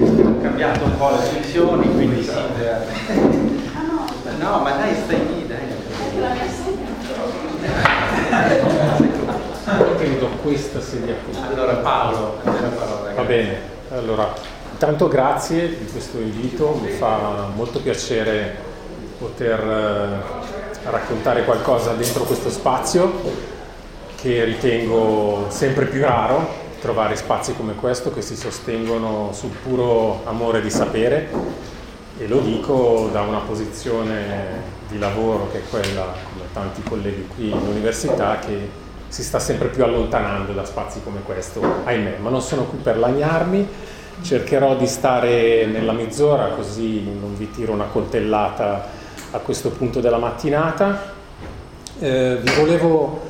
Ho cambiato un po' le funzioni, quindi sì. No, ma dai, stai lì, dai. Credo questa sedia qui. Allora Paolo, parola. Va bene, allora intanto grazie di questo invito, mi fa molto piacere poter eh, raccontare qualcosa dentro questo spazio che ritengo sempre più raro trovare spazi come questo che si sostengono sul puro amore di sapere. E lo dico da una posizione di lavoro che è quella, come tanti colleghi qui all'università, che si sta sempre più allontanando da spazi come questo, ahimè, ma non sono qui per lagnarmi, cercherò di stare nella mezz'ora così non vi tiro una coltellata a questo punto della mattinata. Eh, vi volevo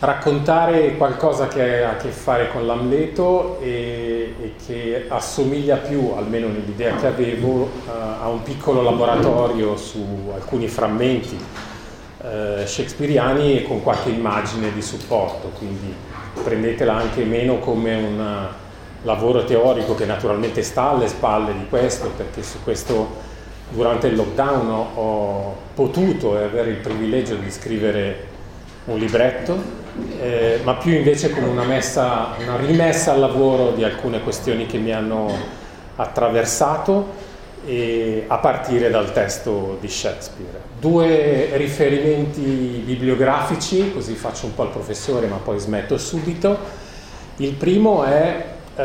raccontare qualcosa che ha a che fare con l'Amleto e, e che assomiglia più, almeno nell'idea che avevo, a, a un piccolo laboratorio su alcuni frammenti eh, shakespeariani e con qualche immagine di supporto, quindi prendetela anche meno come un lavoro teorico che naturalmente sta alle spalle di questo, perché su questo durante il lockdown ho, ho potuto e avere il privilegio di scrivere un libretto, eh, ma più invece come una, messa, una rimessa al lavoro di alcune questioni che mi hanno attraversato a partire dal testo di Shakespeare. Due riferimenti bibliografici, così faccio un po' il professore ma poi smetto subito. Il primo è eh,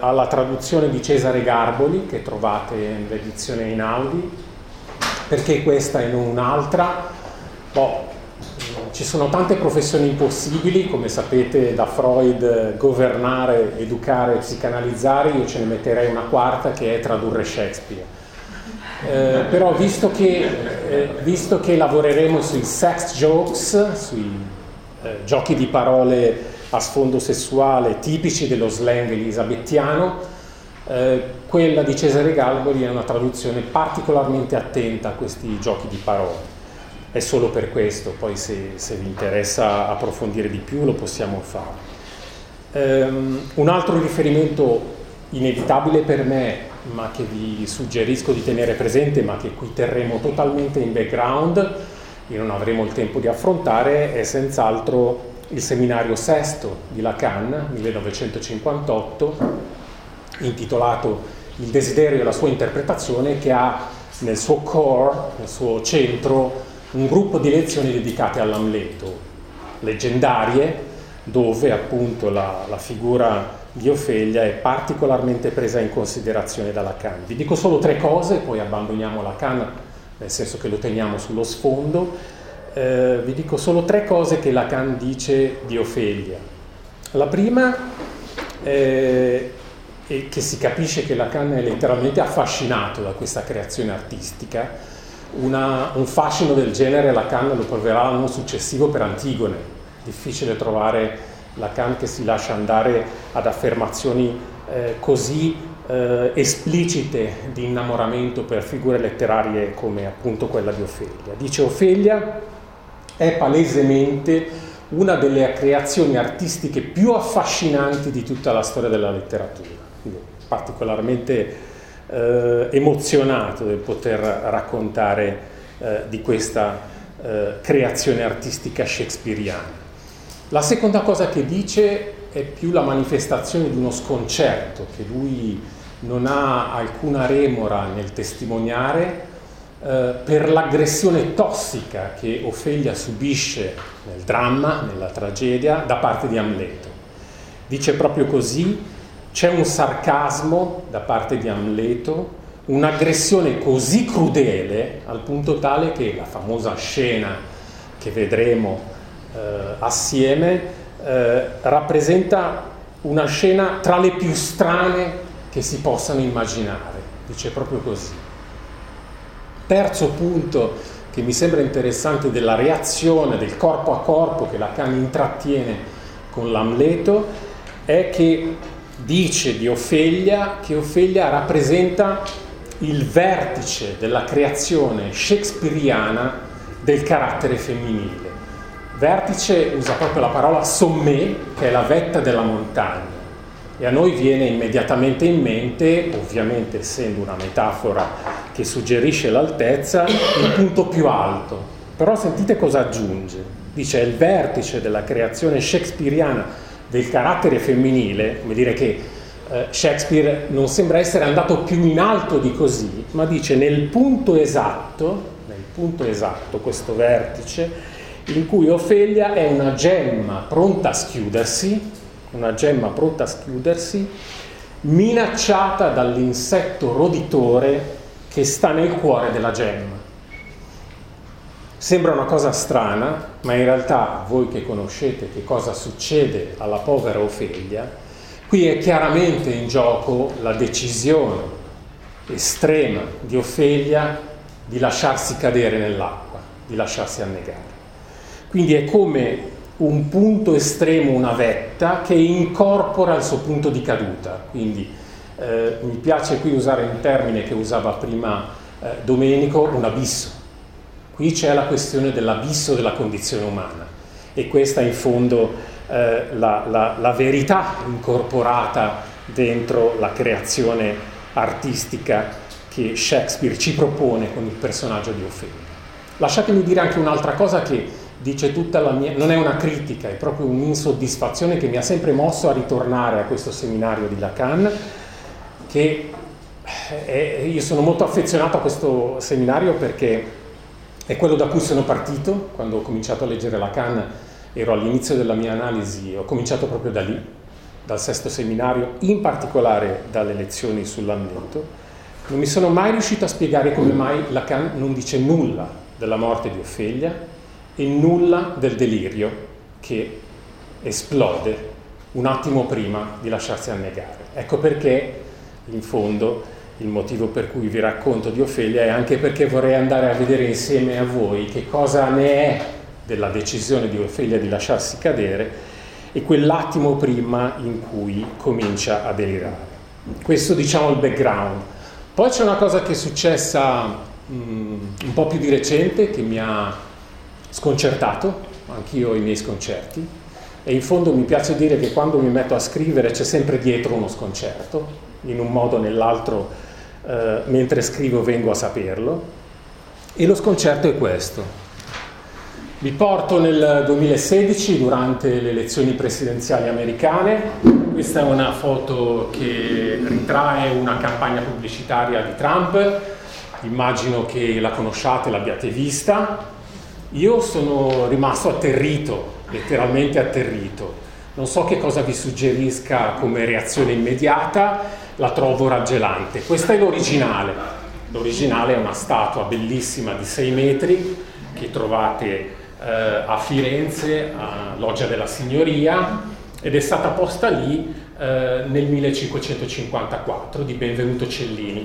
alla traduzione di Cesare Garboli che trovate nell'edizione in Audi, perché questa e non un'altra? Boh, ci sono tante professioni impossibili, come sapete da Freud governare, educare, psicanalizzare, io ce ne metterei una quarta che è tradurre Shakespeare. Eh, però visto che, eh, visto che, lavoreremo sui sex jokes, sui eh, giochi di parole a sfondo sessuale tipici dello slang elisabettiano, eh, quella di Cesare Galboli è una traduzione particolarmente attenta a questi giochi di parole. È solo per questo, poi se, se vi interessa approfondire di più lo possiamo fare. Um, un altro riferimento inevitabile per me ma che vi suggerisco di tenere presente, ma che qui terremo totalmente in background e non avremo il tempo di affrontare, è senz'altro il seminario sesto di Lacan, 1958, intitolato Il desiderio e la sua interpretazione, che ha nel suo core, nel suo centro, un gruppo di lezioni dedicate all'Amleto, leggendarie, dove appunto la, la figura di Ofelia è particolarmente presa in considerazione da Lacan. Vi dico solo tre cose, poi abbandoniamo Lacan, nel senso che lo teniamo sullo sfondo. Eh, vi dico solo tre cose che Lacan dice di Ofelia. La prima è, è che si capisce che Lacan è letteralmente affascinato da questa creazione artistica. Una, un fascino del genere Lacan lo proverà l'anno successivo per Antigone. Difficile trovare Lacan che si lascia andare ad affermazioni eh, così eh, esplicite di innamoramento per figure letterarie come appunto quella di Ofelia. Dice Ofelia è palesemente una delle creazioni artistiche più affascinanti di tutta la storia della letteratura. Particolarmente eh, emozionato del poter raccontare eh, di questa eh, creazione artistica shakespeariana. La seconda cosa che dice è più la manifestazione di uno sconcerto che lui non ha alcuna remora nel testimoniare eh, per l'aggressione tossica che Ofelia subisce nel dramma, nella tragedia, da parte di Amleto. Dice proprio così, c'è un sarcasmo da parte di Amleto, un'aggressione così crudele al punto tale che la famosa scena che vedremo eh, assieme eh, rappresenta una scena tra le più strane che si possano immaginare. Dice proprio così. Terzo punto che mi sembra interessante della reazione del corpo a corpo che Lacan intrattiene con l'Amleto è che dice di Ofelia che Ofelia rappresenta il vertice della creazione shakespeariana del carattere femminile. Vertice usa proprio la parola sommet, che è la vetta della montagna. E a noi viene immediatamente in mente, ovviamente essendo una metafora che suggerisce l'altezza, il punto più alto. Però sentite cosa aggiunge. Dice è il vertice della creazione shakespeariana del carattere femminile, come dire che eh, Shakespeare non sembra essere andato più in alto di così, ma dice nel punto esatto, nel punto esatto, questo vertice, in cui Ofelia è una gemma pronta a schiudersi, una gemma pronta a schiudersi, minacciata dall'insetto roditore che sta nel cuore della gemma. Sembra una cosa strana, ma in realtà voi che conoscete che cosa succede alla povera Ofelia, qui è chiaramente in gioco la decisione estrema di Ofelia di lasciarsi cadere nell'acqua, di lasciarsi annegare. Quindi è come un punto estremo, una vetta, che incorpora il suo punto di caduta. Quindi eh, mi piace qui usare un termine che usava prima eh, Domenico, un abisso. Qui c'è la questione dell'abisso della condizione umana e questa è in fondo eh, la, la, la verità incorporata dentro la creazione artistica che Shakespeare ci propone con il personaggio di Ofelia. Lasciatemi dire anche un'altra cosa che dice tutta la mia, non è una critica, è proprio un'insoddisfazione che mi ha sempre mosso a ritornare a questo seminario di Lacan, che è, io sono molto affezionato a questo seminario perché è quello da cui sono partito, quando ho cominciato a leggere Lacan, ero all'inizio della mia analisi, ho cominciato proprio da lì, dal sesto seminario, in particolare dalle lezioni sull'ambiente. Non mi sono mai riuscito a spiegare come mai Lacan non dice nulla della morte di Ofelia, e nulla del delirio che esplode un attimo prima di lasciarsi annegare. Ecco perché, in fondo, il motivo per cui vi racconto di Ofelia è anche perché vorrei andare a vedere insieme a voi che cosa ne è della decisione di Ofelia di lasciarsi cadere e quell'attimo prima in cui comincia a delirare. Questo diciamo il background. Poi c'è una cosa che è successa mm, un po' più di recente che mi ha sconcertato, anch'io ho i miei sconcerti, e in fondo mi piace dire che quando mi metto a scrivere c'è sempre dietro uno sconcerto, in un modo o nell'altro, eh, mentre scrivo vengo a saperlo, e lo sconcerto è questo. Vi porto nel 2016 durante le elezioni presidenziali americane, questa è una foto che ritrae una campagna pubblicitaria di Trump, immagino che la conosciate, l'abbiate vista, io sono rimasto atterrito, letteralmente atterrito. Non so che cosa vi suggerisca come reazione immediata, la trovo raggelante. Questa è l'originale. L'originale è una statua bellissima di 6 metri che trovate eh, a Firenze, a Loggia della Signoria, ed è stata posta lì eh, nel 1554 di Benvenuto Cellini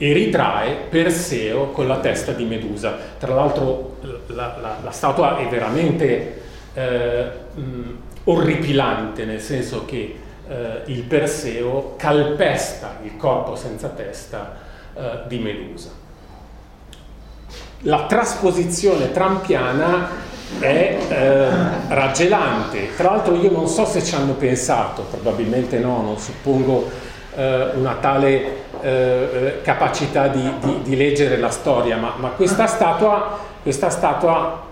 e ritrae Perseo con la testa di Medusa. Tra l'altro la, la, la statua è veramente eh, mh, orripilante, nel senso che eh, il Perseo calpesta il corpo senza testa eh, di Medusa. La trasposizione trampiana è eh, raggelante. Tra l'altro io non so se ci hanno pensato, probabilmente no, non suppongo eh, una tale eh, capacità di, di, di, leggere la storia, ma, ma questa statua, questa statua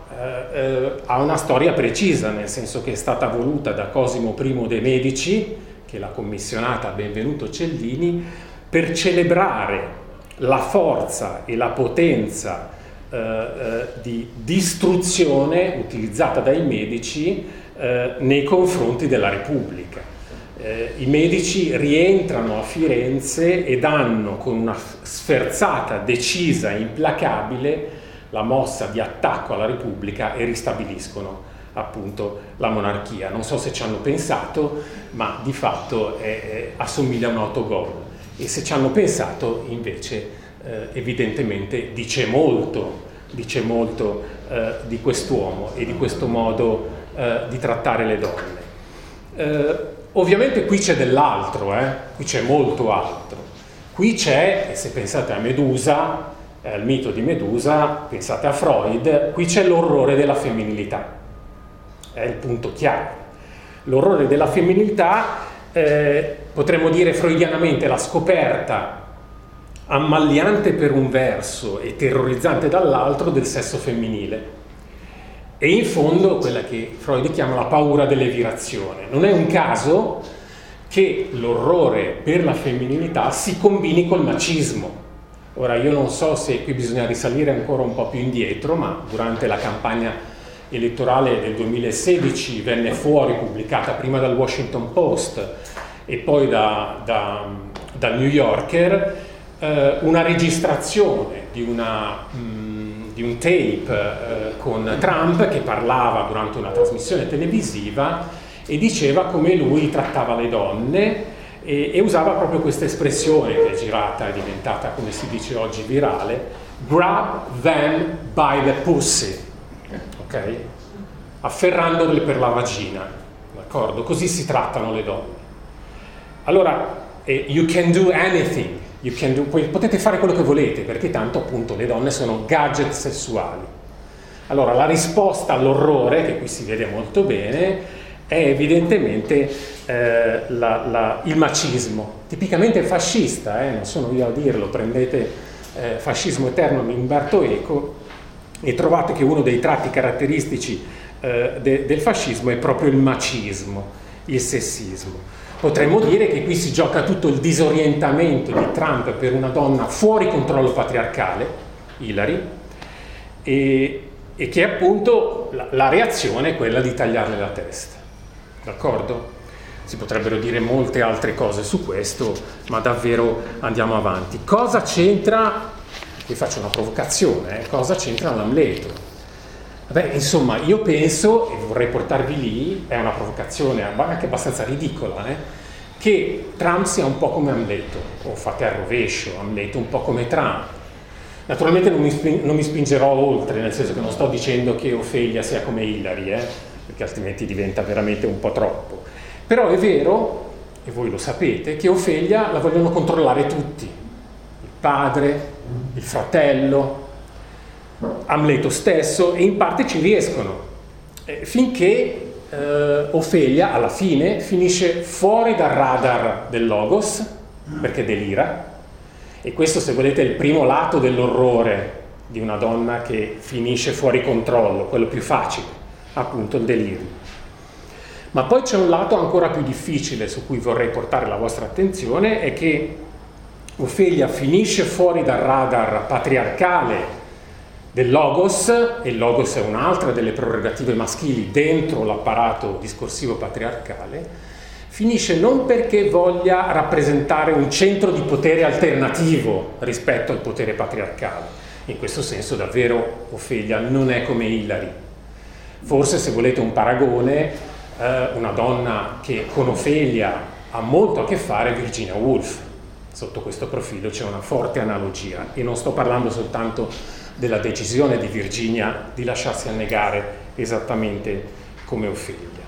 eh, ha una storia precisa, nel senso che è stata voluta da Cosimo I de' Medici, che l'ha commissionata Benvenuto Cellini, per celebrare la forza e la potenza eh, eh, di distruzione utilizzata dai medici eh, nei confronti della Repubblica. Eh, I medici rientrano a Firenze e danno con una sferzata decisa e implacabile la mossa di attacco alla Repubblica e ristabiliscono appunto la monarchia. Non so se ci hanno pensato, ma di fatto è, assomiglia a un autogol. E se ci hanno pensato, invece, eh, evidentemente dice molto, dice molto eh, di quest'uomo e di questo modo eh, di trattare le donne. Ovviamente qui c'è dell'altro, eh, qui c'è molto altro. Qui c'è, se pensate a Medusa, al mito di Medusa, pensate a Freud, qui c'è l'orrore della femminilità, è il punto chiave. L'orrore della femminilità, eh, potremmo dire freudianamente la scoperta ammalliante per un verso e terrorizzante dall'altro del sesso femminile. E in fondo quella che Freud chiama la paura dell'evirazione. Non è un caso che l'orrore per la femminilità si combini col macismo. Ora io non so se qui bisogna risalire ancora un po' più indietro, ma durante la campagna elettorale del 2016 venne fuori, pubblicata prima dal Washington Post e poi da, da, dal New Yorker, eh, una registrazione di, una, mh, mm, di un tape eh, con Trump che parlava durante una trasmissione televisiva e diceva come lui trattava le donne e, e usava proprio questa espressione che è girata, è diventata come si dice oggi virale, grab them by the pussy, ok? Afferrandole per la vagina, d'accordo? Così si trattano le donne. Allora, eh, you can do anything, do, potete fare quello che volete, perché tanto appunto le donne sono gadget sessuali. Allora la risposta all'orrore, che qui si vede molto bene, è evidentemente eh, la, la, il macismo, tipicamente fascista, eh, non sono io a dirlo, prendete eh, Fascismo Eterno di Umberto Eco e trovate che uno dei tratti caratteristici eh, de, del fascismo è proprio il macismo, il sessismo. Potremmo dire che qui si gioca tutto il disorientamento di Trump per una donna fuori controllo patriarcale, Hillary, e, e che appunto la, la, reazione è quella di tagliarle la testa. D'accordo? Si potrebbero dire molte altre cose su questo, ma davvero andiamo avanti. Cosa c'entra, qui faccio una provocazione, eh, cosa c'entra l'Amleto? Beh, insomma, io penso, e vorrei portarvi lì, è una provocazione anche abbastanza ridicola, eh, che Trump sia un po' come Amleto, o fate al rovescio, Amleto un po' come Trump. Naturalmente non mi, sping- non mi, spingerò oltre, nel senso che non sto dicendo che Ofelia sia come Hillary, eh, perché altrimenti diventa veramente un po' troppo. Però è vero, e voi lo sapete, che Ofelia la vogliono controllare tutti, il padre, il fratello, Amleto stesso e in parte ci riescono, eh, finché eh, Ofelia alla fine finisce fuori dal radar del Logos, perché delira, e questo se volete è il primo lato dell'orrore di una donna che finisce fuori controllo, quello più facile, appunto il delirio. Ma poi c'è un lato ancora più difficile su cui vorrei portare la vostra attenzione, è che Ofelia finisce fuori dal radar patriarcale del logos, e il logos è un'altra delle prerogative maschili dentro l'apparato discorsivo patriarcale, finisce non perché voglia rappresentare un centro di potere alternativo rispetto al potere patriarcale. In questo senso davvero Ofelia non è come Hillary. Forse se volete un paragone, eh, una donna che con Ofelia ha molto a che fare è Virginia Woolf. Sotto questo profilo c'è una forte analogia e non sto parlando soltanto della decisione di Virginia di lasciarsi annegare esattamente come Ofelia.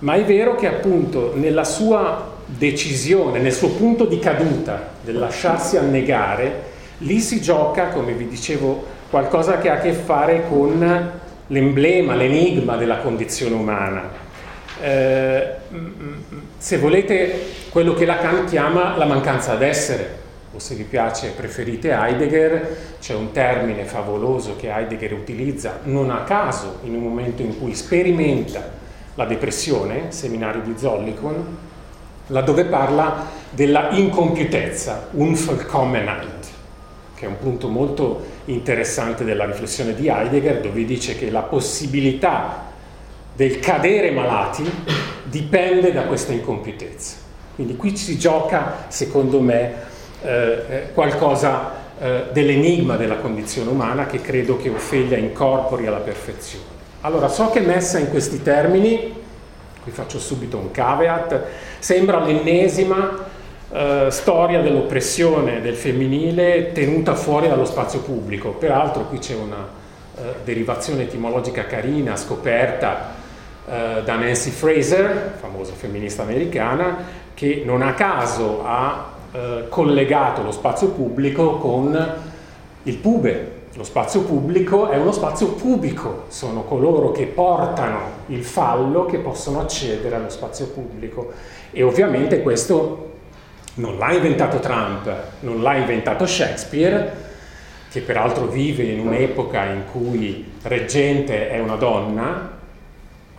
Ma è vero che appunto nella sua decisione, nel suo punto di caduta del lasciarsi annegare, lì si gioca, come vi dicevo, qualcosa che ha a che fare con l'emblema, l'enigma della condizione umana. Eh, se volete, quello che Lacan chiama la mancanza d'essere, o se vi piace preferite Heidegger, c'è un termine favoloso che Heidegger utilizza non a caso in un momento in cui sperimenta la depressione, seminario di Zollikon, laddove parla della incompiutezza, Unvollkommenheit, che è un punto molto interessante della riflessione di Heidegger, dove dice che la possibilità del cadere malati dipende da questa incompiutezza. Quindi qui si gioca, secondo me, eh, eh qualcosa eh, dell'enigma della condizione umana che credo che Ofelia incorpori alla perfezione. Allora, so che messa in questi termini, qui faccio subito un caveat, sembra l'ennesima eh, storia dell'oppressione del femminile tenuta fuori dallo spazio pubblico. Peraltro qui c'è una eh, derivazione etimologica carina scoperta eh, da Nancy Fraser, famosa femminista americana, che non a caso ha eh, collegato lo spazio pubblico con il pube, lo spazio pubblico è uno spazio pubblico, sono coloro che portano il fallo che possono accedere allo spazio pubblico e ovviamente questo non l'ha inventato Trump, non l'ha inventato Shakespeare, che peraltro vive in un'epoca in cui reggente è una donna.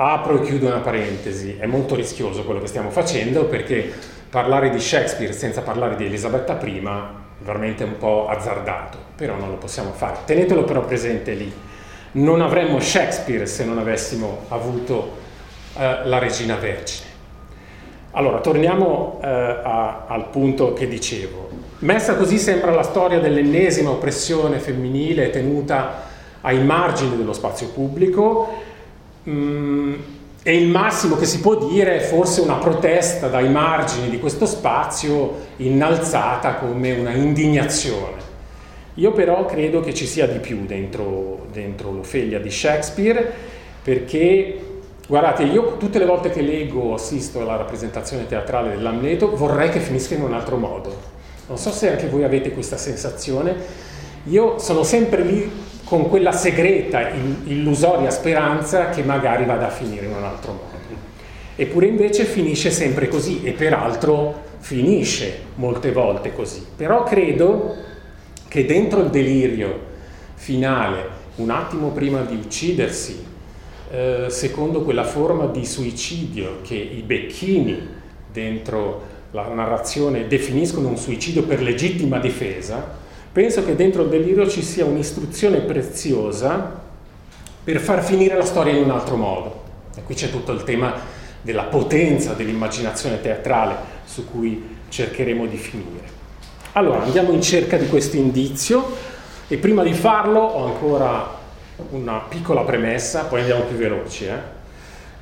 Apro e chiudo una parentesi, è molto rischioso quello che stiamo facendo perché parlare di Shakespeare senza parlare di Elisabetta I veramente un po' azzardato, però non lo possiamo fare. Tenetelo però presente lì. Non avremmo Shakespeare se non avessimo avuto eh, la Regina Vergine. Allora, torniamo eh, a, al punto che dicevo. Messa così sembra la storia dell'ennesima oppressione femminile tenuta ai margini dello spazio pubblico. Mm, e il massimo che si può dire è forse una protesta dai margini di questo spazio innalzata come una indignazione. Io però credo che ci sia di più dentro, dentro l'Ofelia di Shakespeare, perché, guardate, io tutte le volte che leggo o assisto alla rappresentazione teatrale dell'Amleto vorrei che finisca in un altro modo. Non so se anche voi avete questa sensazione. Io sono sempre lì con quella segreta, illusoria speranza che magari vada a finire in un altro modo. Eppure invece finisce sempre così e peraltro finisce molte volte così. Però credo che dentro il delirio finale, un attimo prima di uccidersi, eh, secondo quella forma di suicidio che i becchini dentro la narrazione definiscono un suicidio per legittima difesa, Penso che dentro il delirio ci sia un'istruzione preziosa per far finire la storia in un altro modo. E qui c'è tutto il tema della potenza dell'immaginazione teatrale su cui cercheremo di finire. Allora, andiamo in cerca di questo indizio e prima di farlo ho ancora una piccola premessa, poi andiamo più veloci. Eh?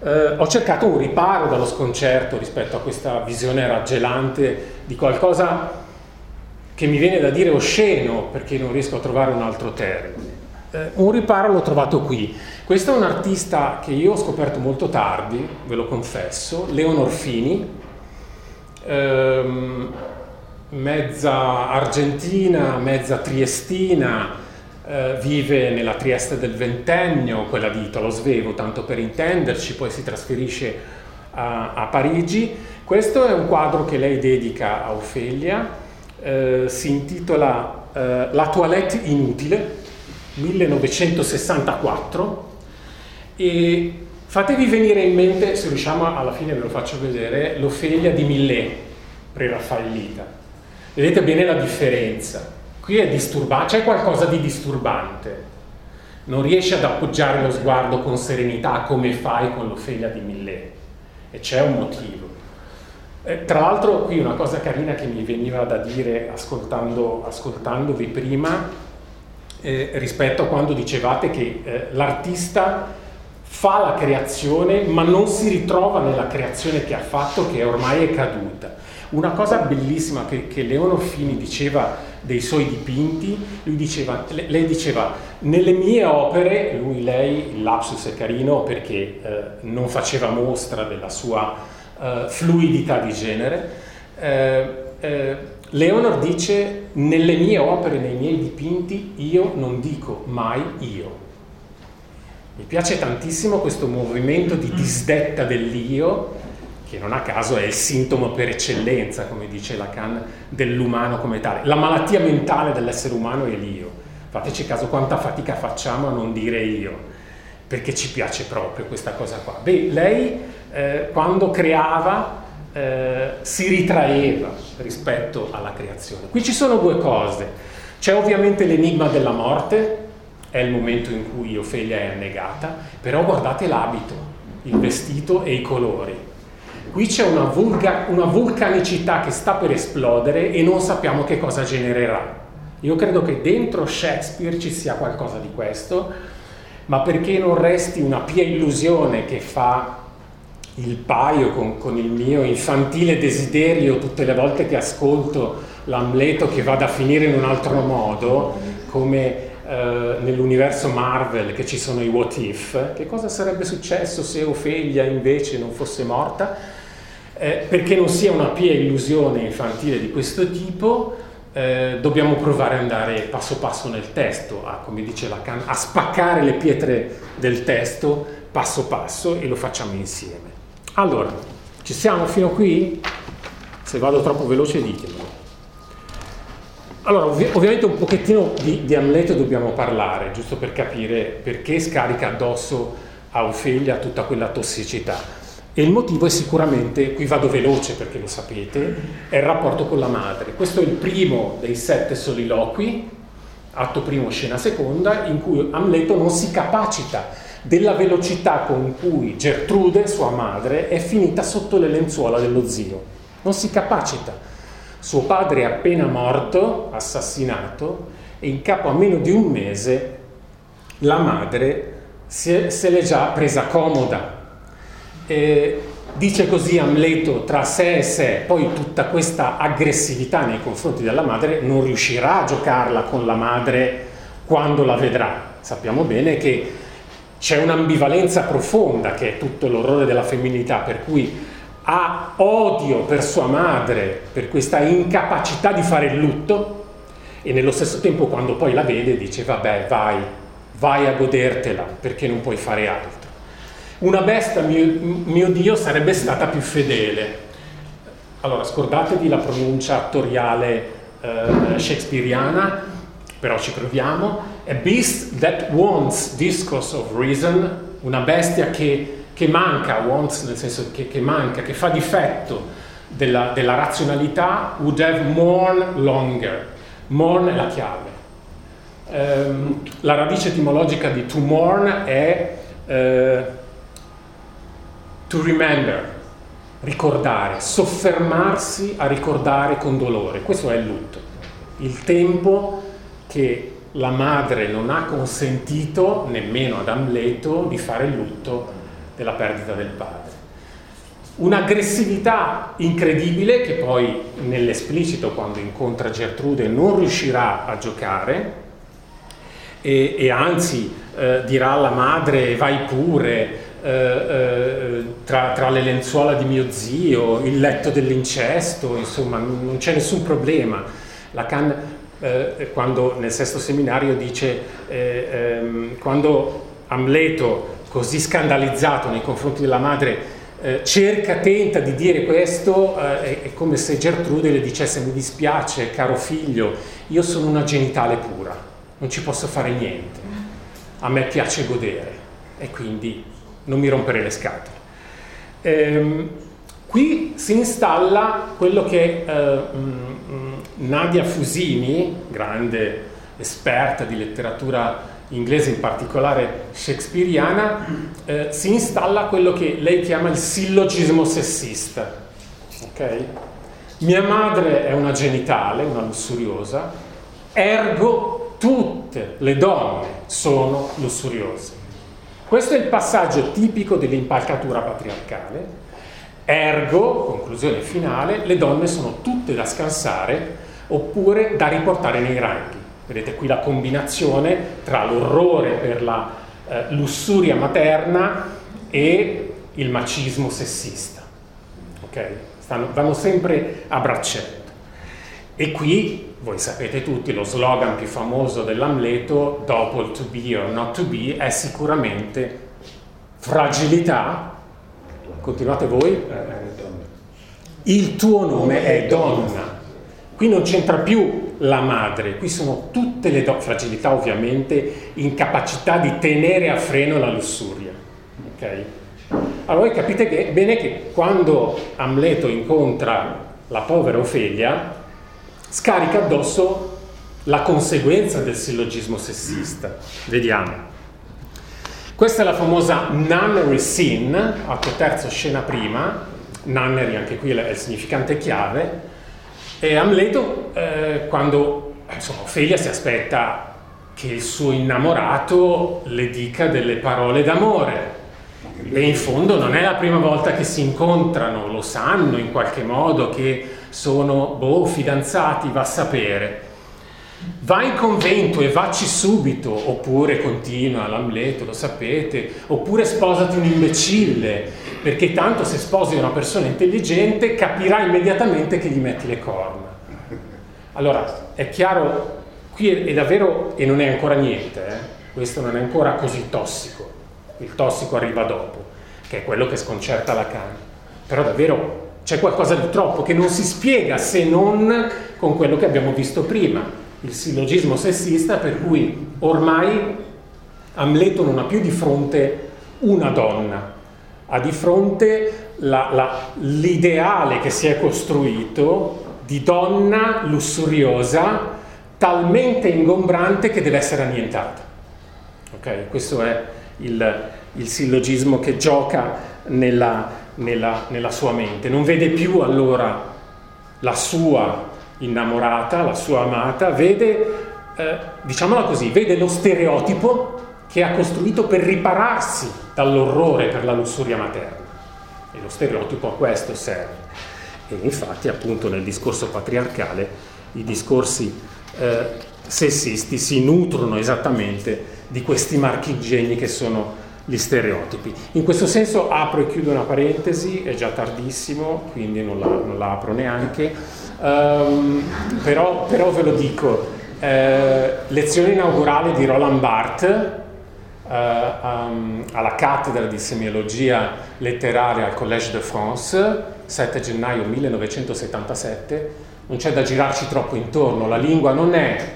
Eh, ho cercato un riparo dallo sconcerto rispetto a questa visione raggelante di qualcosa che mi viene da dire osceno perché non riesco a trovare un altro termine. Eh, un riparo l'ho trovato qui. Questo è un artista che io ho scoperto molto tardi, ve lo confesso, Leonor Fini, ehm, mezza argentina, mezza triestina, eh, vive nella Trieste del ventennio, quella di Italo Svevo, tanto per intenderci, poi si trasferisce a, a Parigi. Questo è un quadro che lei dedica a Ofelia, eh, si intitola eh, La toilette inutile, 1964, e fatevi venire in mente, se riusciamo alla fine ve lo faccio vedere, l'Ofelia di Millet, preraffaellita. Vedete bene la differenza. Qui è disturbante, c'è qualcosa di disturbante. Non riesci ad appoggiare lo sguardo con serenità come fai con l'Ofelia di Millet. E c'è un motivo. Eh, tra l'altro qui una cosa carina che mi veniva da dire ascoltando, ascoltandovi prima eh, rispetto a quando dicevate che eh, l'artista fa la creazione ma non si ritrova nella creazione che ha fatto che ormai è caduta. Una cosa bellissima che, che Leono Fini diceva dei suoi dipinti, diceva, lei diceva nelle mie opere, lui, lei, il lapsus è carino perché eh, non faceva mostra della sua uh, fluidità di genere. Eh, eh, Leonor dice, nelle mie opere, nei miei dipinti, io non dico mai io. Mi piace tantissimo questo movimento di disdetta dell'io, che non a caso è il sintomo per eccellenza, come dice Lacan, dell'umano come tale. La malattia mentale dell'essere umano è l'io. Fateci caso quanta fatica facciamo a non dire io, perché ci piace proprio questa cosa qua. Beh, lei eh, quando creava eh, si ritraeva rispetto alla creazione. Qui ci sono due cose. C'è ovviamente l'enigma della morte, è il momento in cui Ofelia è annegata, però guardate l'abito, il vestito e i colori. Qui c'è una, vulga, una vulcanicità che sta per esplodere e non sappiamo che cosa genererà. Io credo che dentro Shakespeare ci sia qualcosa di questo, ma perché non resti una pia illusione che fa il paio con, con, il mio infantile desiderio tutte le volte che ascolto l'Amleto che vada a finire in un altro modo, come eh, nell'universo Marvel che ci sono i what if, che cosa sarebbe successo se Ofelia invece non fosse morta? Eh, perché non sia una pia illusione infantile di questo tipo, eh, dobbiamo provare ad andare passo passo nel testo, a, come dice Lacan, a spaccare le pietre del testo passo passo e lo facciamo insieme. Allora, ci siamo fino qui? Se vado troppo veloce ditemelo. Allora, ovvi- ovviamente un pochettino di, di, Amleto dobbiamo parlare, giusto per capire perché scarica addosso a Ofelia tutta quella tossicità. E il motivo è sicuramente, qui vado veloce perché lo sapete, è il rapporto con la madre. Questo è il primo dei sette soliloqui, atto primo, scena seconda, in cui Amleto non si capacita della velocità con cui Gertrude, sua madre, è finita sotto le lenzuola dello zio. Non si capacita suo padre è appena morto, assassinato, e in capo a meno di un mese la madre se, l'è già presa comoda. E dice così Amleto tra sé e sé, poi tutta questa aggressività nei confronti della madre non riuscirà a giocarla con la madre quando la vedrà. Sappiamo bene che c'è un'ambivalenza profonda che è tutto l'orrore della femminilità, per cui ha odio per sua madre, per questa incapacità di fare il lutto e nello stesso tempo quando poi la vede dice vabbè vai, vai a godertela perché non puoi fare altro. Una bestia, mio, mio Dio, sarebbe stata più fedele. Allora, scordatevi la pronuncia attoriale eh, shakespeariana, però ci proviamo. A beast that wants discourse of reason, una bestia che che manca, wants nel senso che, che manca, che fa difetto della, della, razionalità, would have mourn longer. Mourn è la chiave. Um, la radice etimologica di to mourn è uh, to remember, ricordare, soffermarsi a ricordare con dolore. Questo è il lutto. Il tempo che la madre non ha consentito nemmeno ad Amleto di fare il lutto della perdita del padre. Un'aggressività incredibile che poi nell'esplicito quando incontra Gertrude non riuscirà a giocare e, e anzi eh, dirà alla madre vai pure eh, eh, tra, tra, le lenzuola di mio zio, il letto dell'incesto, insomma non c'è nessun problema. Lacan eh, quando nel sesto seminario dice eh, ehm, quando Amleto così scandalizzato nei confronti della madre, eh, cerca, tenta di dire questo, eh, è come se Gertrude le dicesse mi dispiace caro figlio, io sono una genitale pura, non ci posso fare niente, a me piace godere e quindi non mi rompere le scatole. Ehm, qui si installa quello che eh, Nadia Fusini, grande esperta di letteratura inglese in particolare shakespeariana, eh, si installa quello che lei chiama il sillogismo sessista. Okay? Mia madre è una genitale, una lussuriosa, ergo tutte le donne sono lussuriose. Questo è il passaggio tipico dell'impalcatura patriarcale. Ergo, conclusione finale, le donne sono tutte da scansare oppure da riportare nei ranghi. Vedete qui la combinazione tra l'orrore per la eh, lussuria materna e il macismo sessista. Okay? Stanno, vanno sempre a braccetto. E qui, voi sapete tutti, lo slogan più famoso dell'Amleto, dopo il to be or not to be, è sicuramente fragilità, continuate voi, il tuo nome è donna. Qui non c'entra più la madre, qui sono tutte le donne, fragilità ovviamente, incapacità di tenere a freno la lussuria. Okay? Allora voi capite che, bene che quando Amleto incontra la povera Ofelia, scarica addosso la conseguenza del sillogismo sessista. Vediamo. Questa è la famosa nunnery sin, atto terzo scena prima, nunnery anche qui è il significante chiave, e Amleto eh, quando insomma, Ofelia si aspetta che il suo innamorato le dica delle parole d'amore, e in fondo non è la prima volta che si incontrano, lo sanno in qualche modo che sono boh, fidanzati, va a sapere. Va in convento e vacci subito, oppure continua l'Amleto, lo sapete, oppure sposati un imbecille, perché tanto se sposi una persona intelligente capirà immediatamente che gli metti le corna. Allora, è chiaro, qui è, davvero, e non è ancora niente, eh? questo non è ancora così tossico, il tossico arriva dopo, che è quello che sconcerta Lacan. Però davvero c'è qualcosa di troppo che non si spiega se non con quello che abbiamo visto prima, il sillogismo sessista per cui ormai Amleto non ha più di fronte una donna, ha di fronte la, la, l'ideale che si è costruito di donna lussuriosa talmente ingombrante che deve essere annientata. Ok, questo è il, il sillogismo che gioca nella, nella, nella sua mente. Non vede più allora la sua innamorata, la sua amata, vede, eh, diciamola così, vede lo stereotipo che ha costruito per ripararsi dall'orrore per la lussuria materna. E lo stereotipo a questo serve. E infatti appunto nel discorso patriarcale i discorsi eh, sessisti si nutrono esattamente di questi marchingegni che sono gli stereotipi. In questo senso apro e chiudo una parentesi, è già tardissimo, quindi non la, non la apro neanche, um, però, però, ve lo dico, eh, lezione inaugurale di Roland Barthes, um, alla cattedra di semiologia letteraria al Collège de France, 7 gennaio 1977. Non c'è da girarci troppo intorno, la lingua non è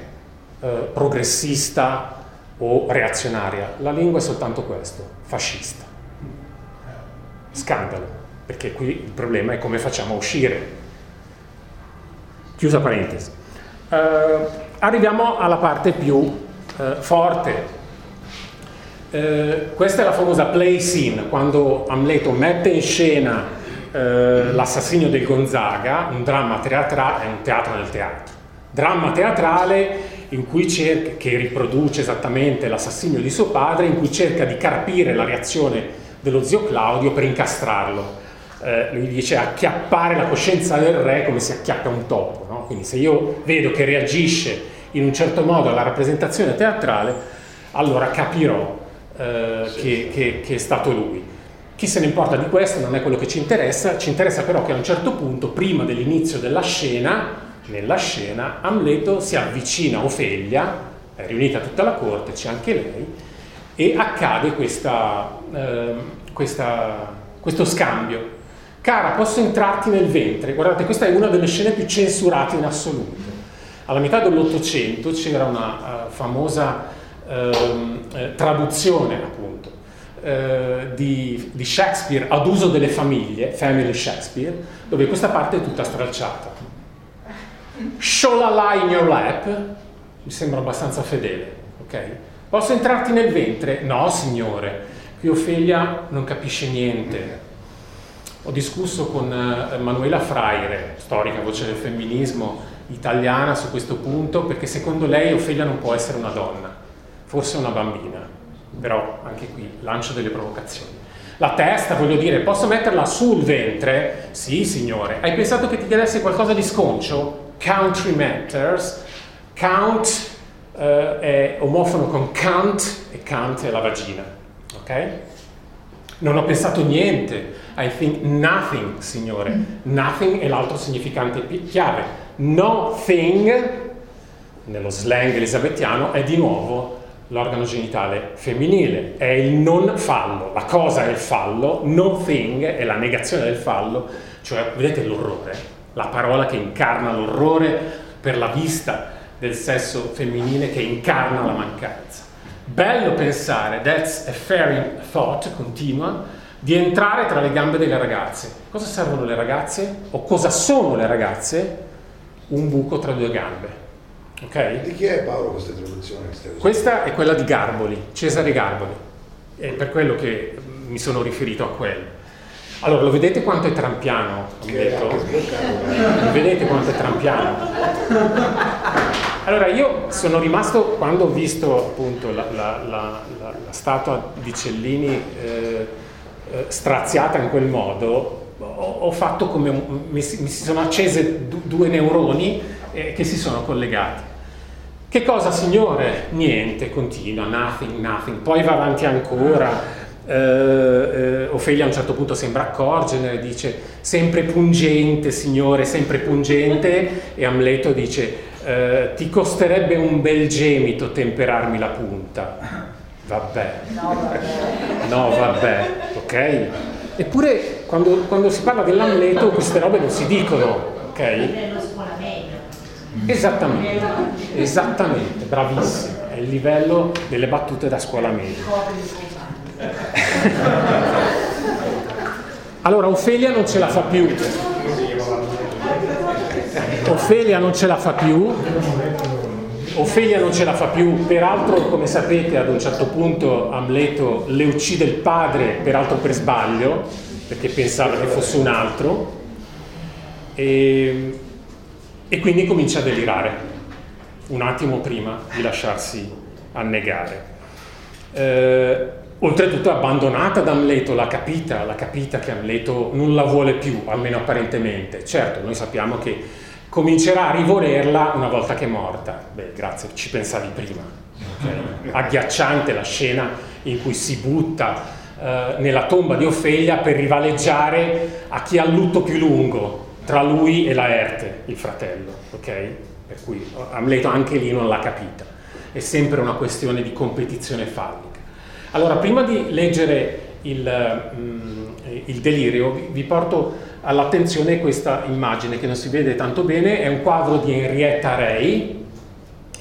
uh, progressista o reazionaria, la lingua è soltanto questo, fascista. Scandalo, perché qui il problema è come facciamo a uscire. Chiusa parentesi. Uh, arriviamo alla parte più forte eh, questa è la famosa play scene, quando Amleto mette in scena eh, l'assassinio del Gonzaga, un dramma teatrale, è un teatro nel teatro, dramma teatrale in cui cerca, che riproduce esattamente l'assassinio di suo padre, in cui cerca di carpire la reazione dello zio Claudio per incastrarlo. Eh, lui dice acchiappare la coscienza del re come si acchiappa un topo, no? quindi se io vedo che reagisce in un certo modo alla rappresentazione teatrale, allora capirò eh, che, che, che è stato lui. Chi se ne importa di questo non è quello che ci interessa, ci interessa però che a un certo punto, prima dell'inizio della scena, nella scena, Amleto si avvicina a Ofelia, è riunita tutta la corte, c'è anche lei, e accade questa, eh, questa, questo scambio. Cara, posso entrarti nel ventre? Guardate, questa è una delle scene più censurate in assoluto. Alla metà dell'Ottocento c'era una uh, famosa Ehm, eh, traduzione appunto eh, di, di, Shakespeare ad uso delle famiglie, Family Shakespeare, dove questa parte è tutta stralciata. Sholala in your lap, mi sembra abbastanza fedele, ok? Posso entrarti nel ventre? No, signore, qui Ofelia non capisce niente. Ho discusso con uh, Manuela Fraire, storica voce del femminismo italiana, su questo punto, perché secondo lei Ofelia non può essere una donna forse una bambina, però anche qui lancio delle provocazioni. La testa, voglio dire, posso metterla sul ventre? Sì, signore. Hai pensato che ti chiedesse qualcosa di sconcio? Country matters. Count uh, è omofono con count e count è la vagina. Ok? Non ho pensato niente. I think nothing, signore. Nothing è l'altro significante chiave. Nothing, nello slang elisabettiano, è di nuovo l'organo genitale femminile, è il non fallo, la cosa è il fallo, nothing è la negazione del fallo, cioè vedete l'orrore, la parola che incarna l'orrore per la vista del sesso femminile che incarna la mancanza. Bello pensare, that's a fair thought, continua, di entrare tra le gambe delle ragazze. Cosa servono le ragazze? O cosa sono le ragazze? Un buco tra due gambe. Ok? Di chi è Paolo questa introduzione? Questa è quella di Garboli, Cesare Garboli. È per quello che mi sono riferito a quello. Allora, lo vedete quanto è trampiano? Detto? Vedete quanto è trampiano? Allora, io sono rimasto, quando ho visto appunto la, la, la, la statua di Cellini eh, eh, straziata in quel modo, ho, ho fatto come, un, mi, mi, si sono accese du, due neuroni eh, che si sono collegati. Che cosa, signore? Niente, continua, nothing, nothing. Poi va avanti ancora. Uh, uh, Ofelia a un certo punto sembra accorgere, dice sempre pungente, signore, sempre pungente, e Amleto dice uh, ti costerebbe un bel gemito temperarmi la punta. Vabbè, no, vabbè, ok? Eppure quando, quando si parla dell'Amleto queste robe non si dicono, ok? Esattamente, esattamente, bravissimo, è il livello delle battute da scuola media. Allora, Ofelia non ce la fa più. Ofelia non ce la fa più. Ofelia non ce la fa più, peraltro come sapete ad un certo punto Amleto le uccide il padre, peraltro per sbaglio, perché pensava che fosse un altro, e, e quindi comincia a delirare, un attimo prima di lasciarsi annegare. Eh, oltretutto è abbandonata da Amleto, l'ha capita, l'ha capita che Amleto non la vuole più, almeno apparentemente. Certo, noi sappiamo che comincerà a rivolerla una volta che è morta. Beh, grazie, ci pensavi prima. Okay? Agghiacciante la scena in cui si butta eh, nella tomba di Ofelia per rivaleggiare a chi ha il lutto più lungo, tra lui e Laerte, il fratello. Okay? Per cui Amleto anche lì non l'ha capita. È sempre una questione di competizione fallica. Allora, prima di leggere il, mm, il delirio, vi, vi porto all'attenzione questa immagine che non si vede tanto bene, è un quadro di Henrietta Rey,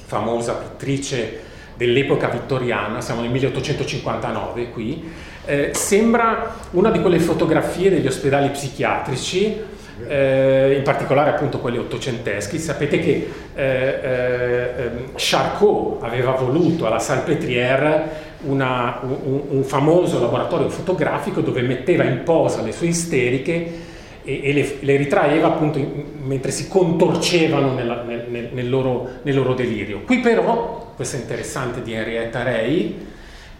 famosa pittrice dell'epoca vittoriana, siamo nel 1859 qui, eh, sembra una di quelle fotografie degli ospedali psichiatrici, eh, in particolare appunto quelli ottocenteschi. Sapete che eh, eh ehm, Charcot aveva voluto alla Salpêtrière una, un, un famoso laboratorio fotografico dove metteva in posa le sue isteriche e, e le, le, ritraeva appunto in, mentre si contorcevano nella, nel, nel, loro, nel, loro, delirio. Qui però, questo è interessante di Henrietta Rey,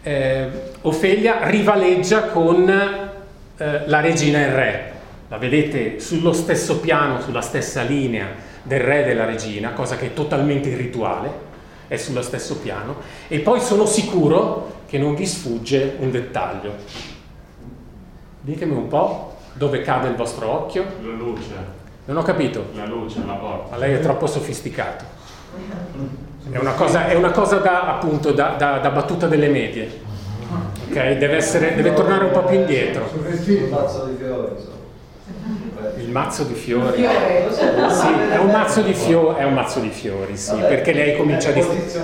eh, Ofelia rivaleggia con eh, la regina e il re. La vedete sullo stesso piano, sulla stessa linea del re e della regina, cosa che è totalmente irrituale, è sullo stesso piano. E poi sono sicuro che non vi sfugge un dettaglio. Ditemi un po'. Dove cade il vostro occhio? La luce. Non ho capito. La luce, la porta. Ma lei è troppo sofisticato. È una cosa, è una cosa da, appunto, da, da, da, battuta delle medie. Ok? Deve, essere, deve tornare un po' più indietro. Il mazzo di fiori. Il mazzo di fiori. Sì, è un mazzo di fiori, è un mazzo di fiori, sì, perché lei comincia a dis-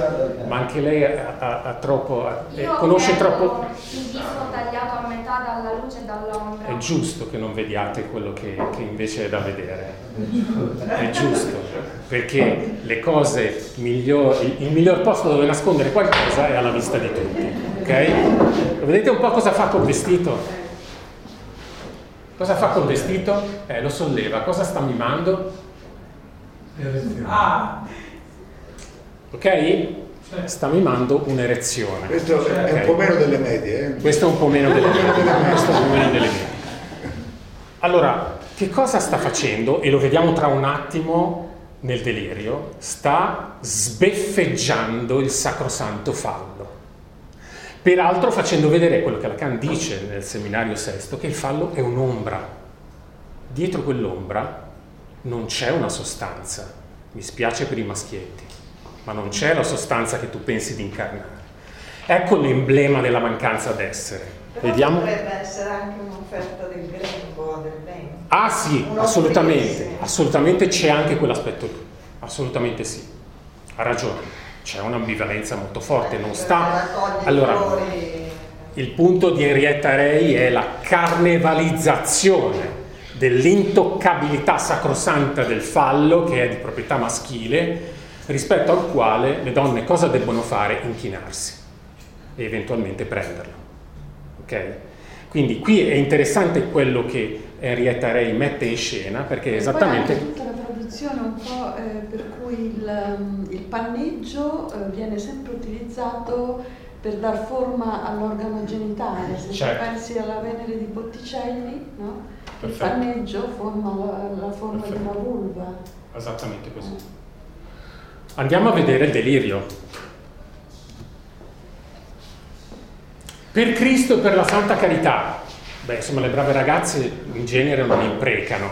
Ma anche lei ha, ha, ha troppo. Ha, conosce troppo. Il disco tagliato a metà dalla luce e dall'ombra. È giusto che non vediate quello che, che invece è da vedere. È giusto, perché le cose migliori, il miglior posto dove nascondere qualcosa è alla vista di tutti. Ok? Vedete un po' cosa fa col vestito? Cosa fa col vestito? Eh, lo solleva. Cosa sta mimando? Ah. Ok? Sta mimando un'erezione. Questo è okay. un po' meno delle medie. Eh? Questo è un po' meno delle medie. Questo è un po' meno delle medie. Allora, che cosa sta facendo? E lo vediamo tra un attimo nel delirio. Sta sbeffeggiando il sacrosanto fallo. Peraltro facendo vedere quello che Lacan dice nel seminario sesto, che il fallo è un'ombra. Dietro quell'ombra non c'è una sostanza, mi spiace per i maschietti, ma non c'è la sostanza che tu pensi di incarnare. Ecco l'emblema della mancanza d'essere. Però Vediamo. potrebbe essere anche un'offerta del grembo, del bene. Ah sì, assolutamente, assolutamente c'è anche quell'aspetto lì, assolutamente sì, ha ragione, c'è un'ambivalenza molto forte, non sta... Raccoglie i Allora, il punto di Henrietta Rei è la carnevalizzazione dell'intoccabilità sacrosanta del fallo, che è di proprietà maschile, rispetto al quale le donne cosa debbono fare? Inchinarsi e eventualmente prenderlo. Ok? Quindi qui è interessante quello che Henrietta Rei mette in scena, perché è poi anche esattamente... traduzione un po' eh, per cui il, um, il panneggio eh, viene sempre utilizzato per dar forma all'organo genitale. Se Certo. pensi alla Venere di Botticelli, no? il panneggio forma la, la forma Perfetto. di una vulva. Esattamente così. Andiamo a vedere il delirio. Per Cristo e per la Santa Carità. Beh, insomma, le brave ragazze in genere non imprecano.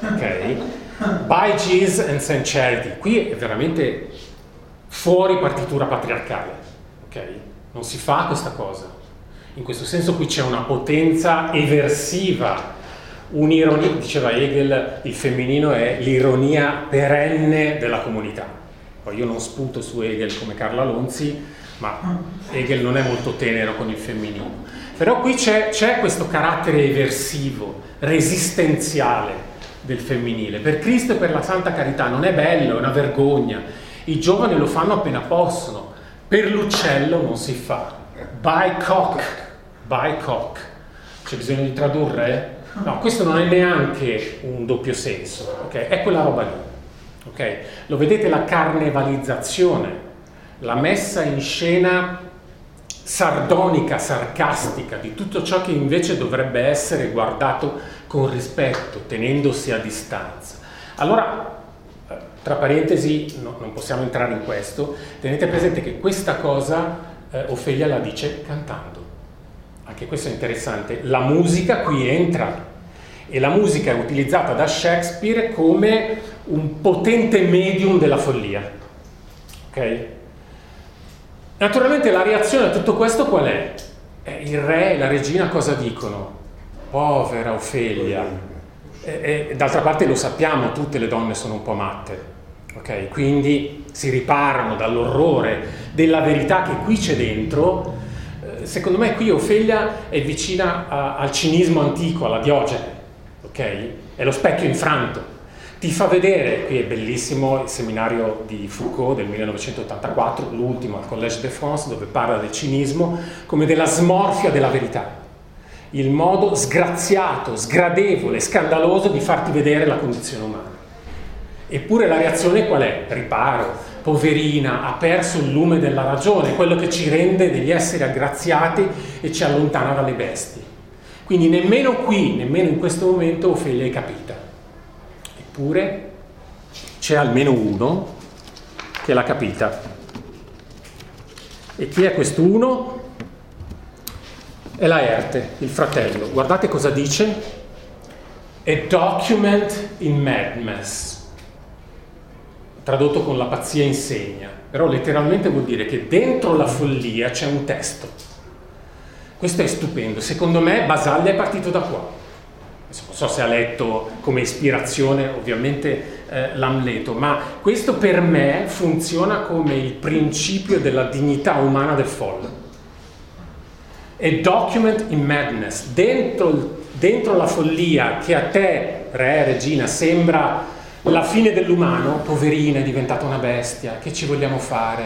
Ok? By Jesus and Saint Charity. Qui è veramente fuori partitura patriarcale. Ok? Non si fa questa cosa. In questo senso qui c'è una potenza eversiva, un'ironia, diceva Hegel, il femminino è l'ironia perenne della comunità. Poi io non sputo su Hegel come Carla Lonzi, ma Hegel non è molto tenero con il femminino. Però qui c'è, c'è questo carattere eversivo, resistenziale del femminile. Per Cristo e per la Santa Carità non è bello, è una vergogna. I giovani lo fanno appena possono. Per l'uccello non si fa. By cock, by cock. C'è bisogno di tradurre? No, questo non è neanche un doppio senso, ok? È quella roba lì. ok? Lo vedete la carnevalizzazione, la messa in scena sardonica, sarcastica di tutto ciò che invece dovrebbe essere guardato con rispetto, tenendosi a distanza. Allora, eh, tra parentesi, no- non possiamo entrare in questo, tenete presente che questa cosa eh, Ofelia la dice cantando. Anche questo è interessante. La musica qui entra e la musica è utilizzata da Shakespeare come un potente medium della follia. Ok? Naturalmente la reazione a tutto questo qual è? Eh, il re e la regina cosa dicono? Povera Ofelia. E, e d'altra parte lo sappiamo, tutte le donne sono un po' matte. Ok? Quindi si riparano dall'orrore della verità che qui c'è dentro. Eh, Secondo me qui Ofelia è vicina a- al cinismo antico, alla Diogene. Ok? È lo specchio infranto ti fa vedere, qui è bellissimo il seminario di Foucault del 1984, l'ultimo al Collège de France, dove parla del cinismo come della smorfia della verità, il modo sgraziato, sgradevole, scandaloso di farti vedere la condizione umana. Eppure la reazione qual è? Riparo, poverina, ha perso il lume della ragione, quello che ci rende degli esseri aggraziati e ci allontana dalle bestie. Quindi nemmeno qui, nemmeno in questo momento Ofelia è capita. Eppure c'è almeno uno che l'ha capita. E chi è quest'uno? È Laerte, il fratello. Guardate cosa dice. A document in madness. Tradotto con la pazzia insegna. Però letteralmente vuol dire che dentro la follia c'è un testo. Questo è stupendo. Secondo me Basaglia è partito da qua. Non so se ha letto come ispirazione ovviamente eh, l'Amleto, ma questo per me funziona come il principio della dignità umana del folle. A document in madness, dentro, dentro la follia che a te, re, regina, sembra la fine dell'umano, poverina, è diventata una bestia, che ci vogliamo fare?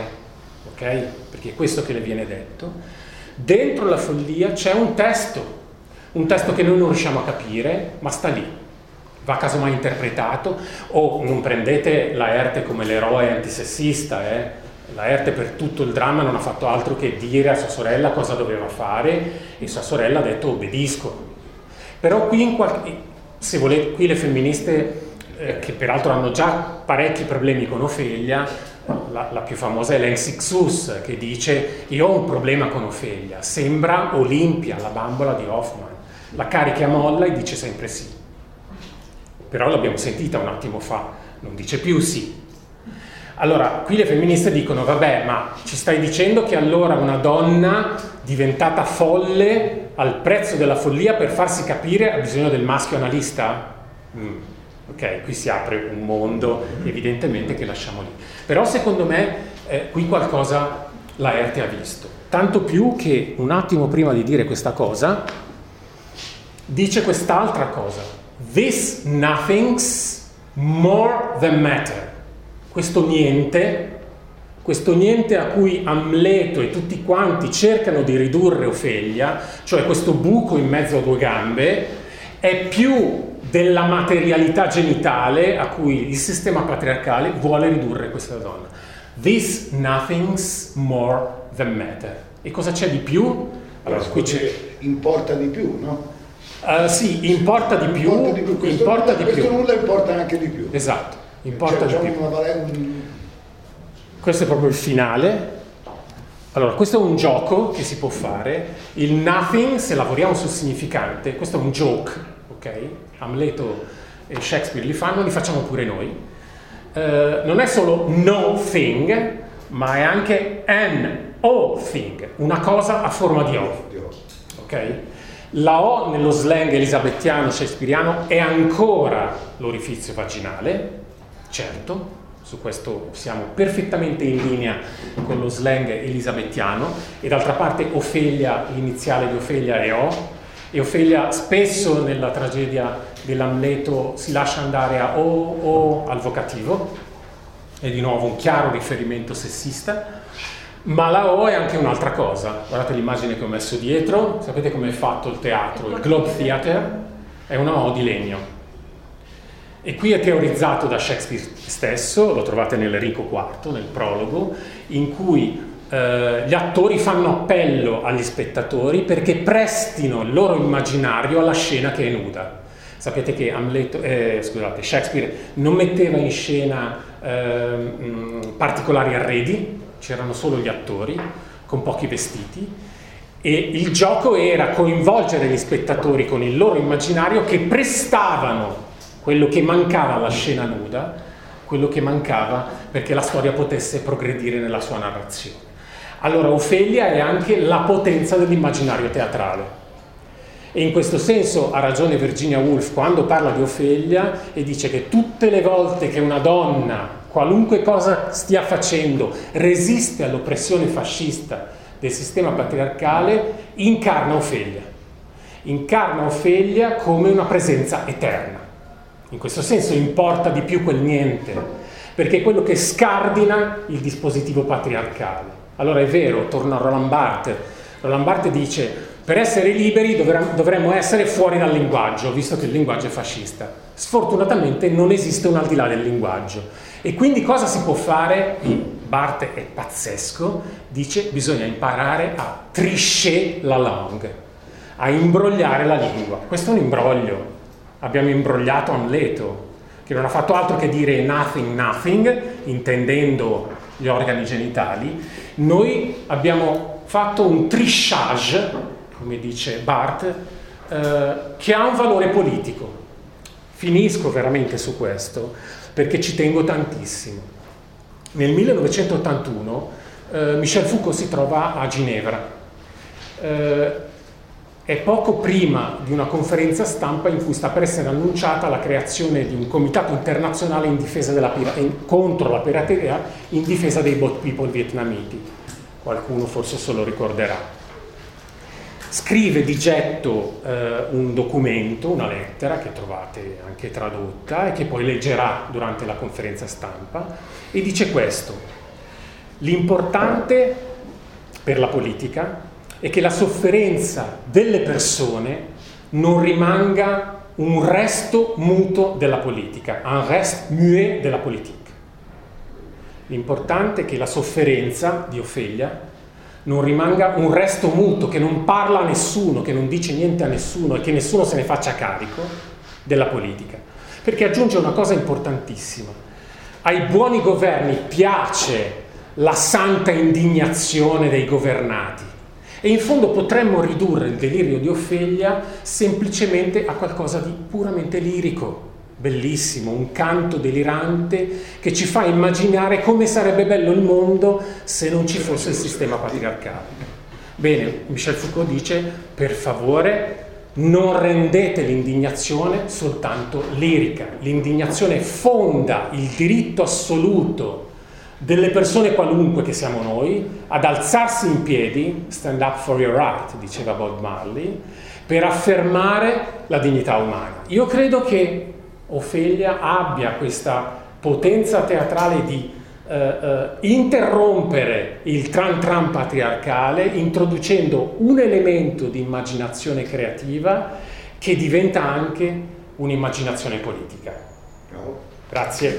Ok? Perché è questo che le viene detto. Dentro la follia c'è un testo, un testo che noi non riusciamo a capire, ma sta lì. Va casomai interpretato, o non prendete Laerte come l'eroe antisessista, eh? Laerte per tutto il dramma non ha fatto altro che dire a sua sorella cosa doveva fare e sua sorella ha detto obbedisco. Però qui, in qualche, se volete, qui le femministe, eh, che peraltro hanno già parecchi problemi con Ofelia, la, la più famosa è l'Ensixus, che dice io ho un problema con Ofelia, sembra Olimpia, la bambola di Hoffman, la carica molla e dice sempre sì. però l'abbiamo sentita un attimo fa, non dice più sì. Allora, qui le femministe dicono, vabbè, ma ci stai dicendo che allora una donna diventata folle al prezzo della follia per farsi capire ha bisogno del maschio analista? Mm. Ok, qui si apre un mondo evidentemente che lasciamo lì. Però secondo me eh, qui qualcosa la Erte ha visto. Tanto più che un attimo prima di dire questa cosa, dice quest'altra cosa. This nothing's more than matter. Questo niente, questo niente a cui Amleto e tutti quanti cercano di ridurre Ofelia, cioè questo buco in mezzo a due gambe, è più della materialità genitale a cui il sistema patriarcale vuole ridurre questa donna. This nothing's more than matter. E cosa c'è di più? Allora, qui c'è... Importa di più, no? Uh, sì, importa di più. Importa di più. Questo, importa nulla, di più. nulla importa anche di più. Esatto, importa cioè, di più. Una, un... Questo è proprio il finale. Allora, questo è un gioco che si può fare. Il nothing, se lavoriamo sul significante, questo è un joke, ok? Amleto e Shakespeare li fanno, li facciamo pure noi. Uh, non è solo no thing, ma è anche an o thing, una cosa a forma di O. Ok? La O nello slang elisabettiano shakespeariano è ancora l'orifizio vaginale, certo, su questo siamo perfettamente in linea con lo slang elisabettiano e d'altra parte Ofelia, l'iniziale di Ofelia è O e Ofelia spesso nella tragedia dell'Amleto si lascia andare a O o al vocativo, è di nuovo un chiaro riferimento sessista, ma la O è anche un'altra cosa. Guardate l'immagine che ho messo dietro, sapete come è fatto il teatro? Il Globe Theatre è una O di legno. E qui è teorizzato da Shakespeare stesso, lo trovate nell'Enrico IV, nel prologo, in cui eh, gli attori fanno appello agli spettatori perché prestino il loro immaginario alla scena che è nuda. Sapete che Amleto, eh, scusate, Shakespeare non metteva in scena eh, mh, particolari arredi, c'erano solo gli attori con pochi vestiti e il gioco era coinvolgere gli spettatori con il loro immaginario che prestavano quello che mancava alla scena nuda, quello che mancava perché la storia potesse progredire nella sua narrazione. Allora Ofelia è anche la potenza dell'immaginario teatrale. E in questo senso ha ragione Virginia Woolf quando parla di Ofelia e dice che tutte le volte che una donna, qualunque cosa stia facendo, resiste all'oppressione fascista del sistema patriarcale, incarna Ofelia. Incarna Ofelia come una presenza eterna. In questo senso importa di più quel niente, perché è quello che scardina il dispositivo patriarcale. Allora è vero, torna a Roland Barthes. Roland Barthes dice, per essere liberi dovremmo essere fuori dal linguaggio, visto che il linguaggio è fascista. Sfortunatamente non esiste un al di là del linguaggio. E quindi cosa si può fare? Barthes è pazzesco, dice bisogna imparare a tricher la langue, a imbrogliare la lingua. Questo è un imbroglio. Abbiamo imbrogliato Amleto, che non ha fatto altro che dire nothing, nothing, intendendo gli organi genitali, noi abbiamo fatto un trissage, come dice Barth, eh, che ha un valore politico. Finisco veramente su questo perché ci tengo tantissimo. Nel 1981 eh, Michel Foucault si trova a Ginevra. Eh, è poco prima di una conferenza stampa in cui sta per essere annunciata la creazione di un comitato internazionale in pira- in, contro la pirateria in difesa dei bot people vietnamiti. Qualcuno forse se lo ricorderà. Scrive di getto eh, un documento, una lettera che trovate anche tradotta e che poi leggerà durante la conferenza stampa e dice questo. L'importante per la politica è che la sofferenza delle persone non rimanga un resto muto della politica, un reste muet della politica. L'importante è che la sofferenza di Ofelia non rimanga un resto muto, che non parla a nessuno, che non dice niente a nessuno e che nessuno se ne faccia carico della politica. Perché aggiunge una cosa importantissima. Ai buoni governi piace la santa indignazione dei governati e in fondo potremmo ridurre il delirio di Ofelia semplicemente a qualcosa di puramente lirico. bellissimo, un canto delirante che ci fa immaginare come sarebbe bello il mondo se non ci fosse il sistema patriarcale. Bene, Michel Foucault dice, per favore, non rendete l'indignazione soltanto lirica. L'indignazione fonda il diritto assoluto delle persone qualunque che siamo noi ad alzarsi in piedi, stand up for your right, diceva Bob Marley, per affermare la dignità umana. Io credo che Ofelia abbia questa potenza teatrale di eh, eh, interrompere il tran tran patriarcale introducendo un elemento di immaginazione creativa che diventa anche un'immaginazione politica. Grazie.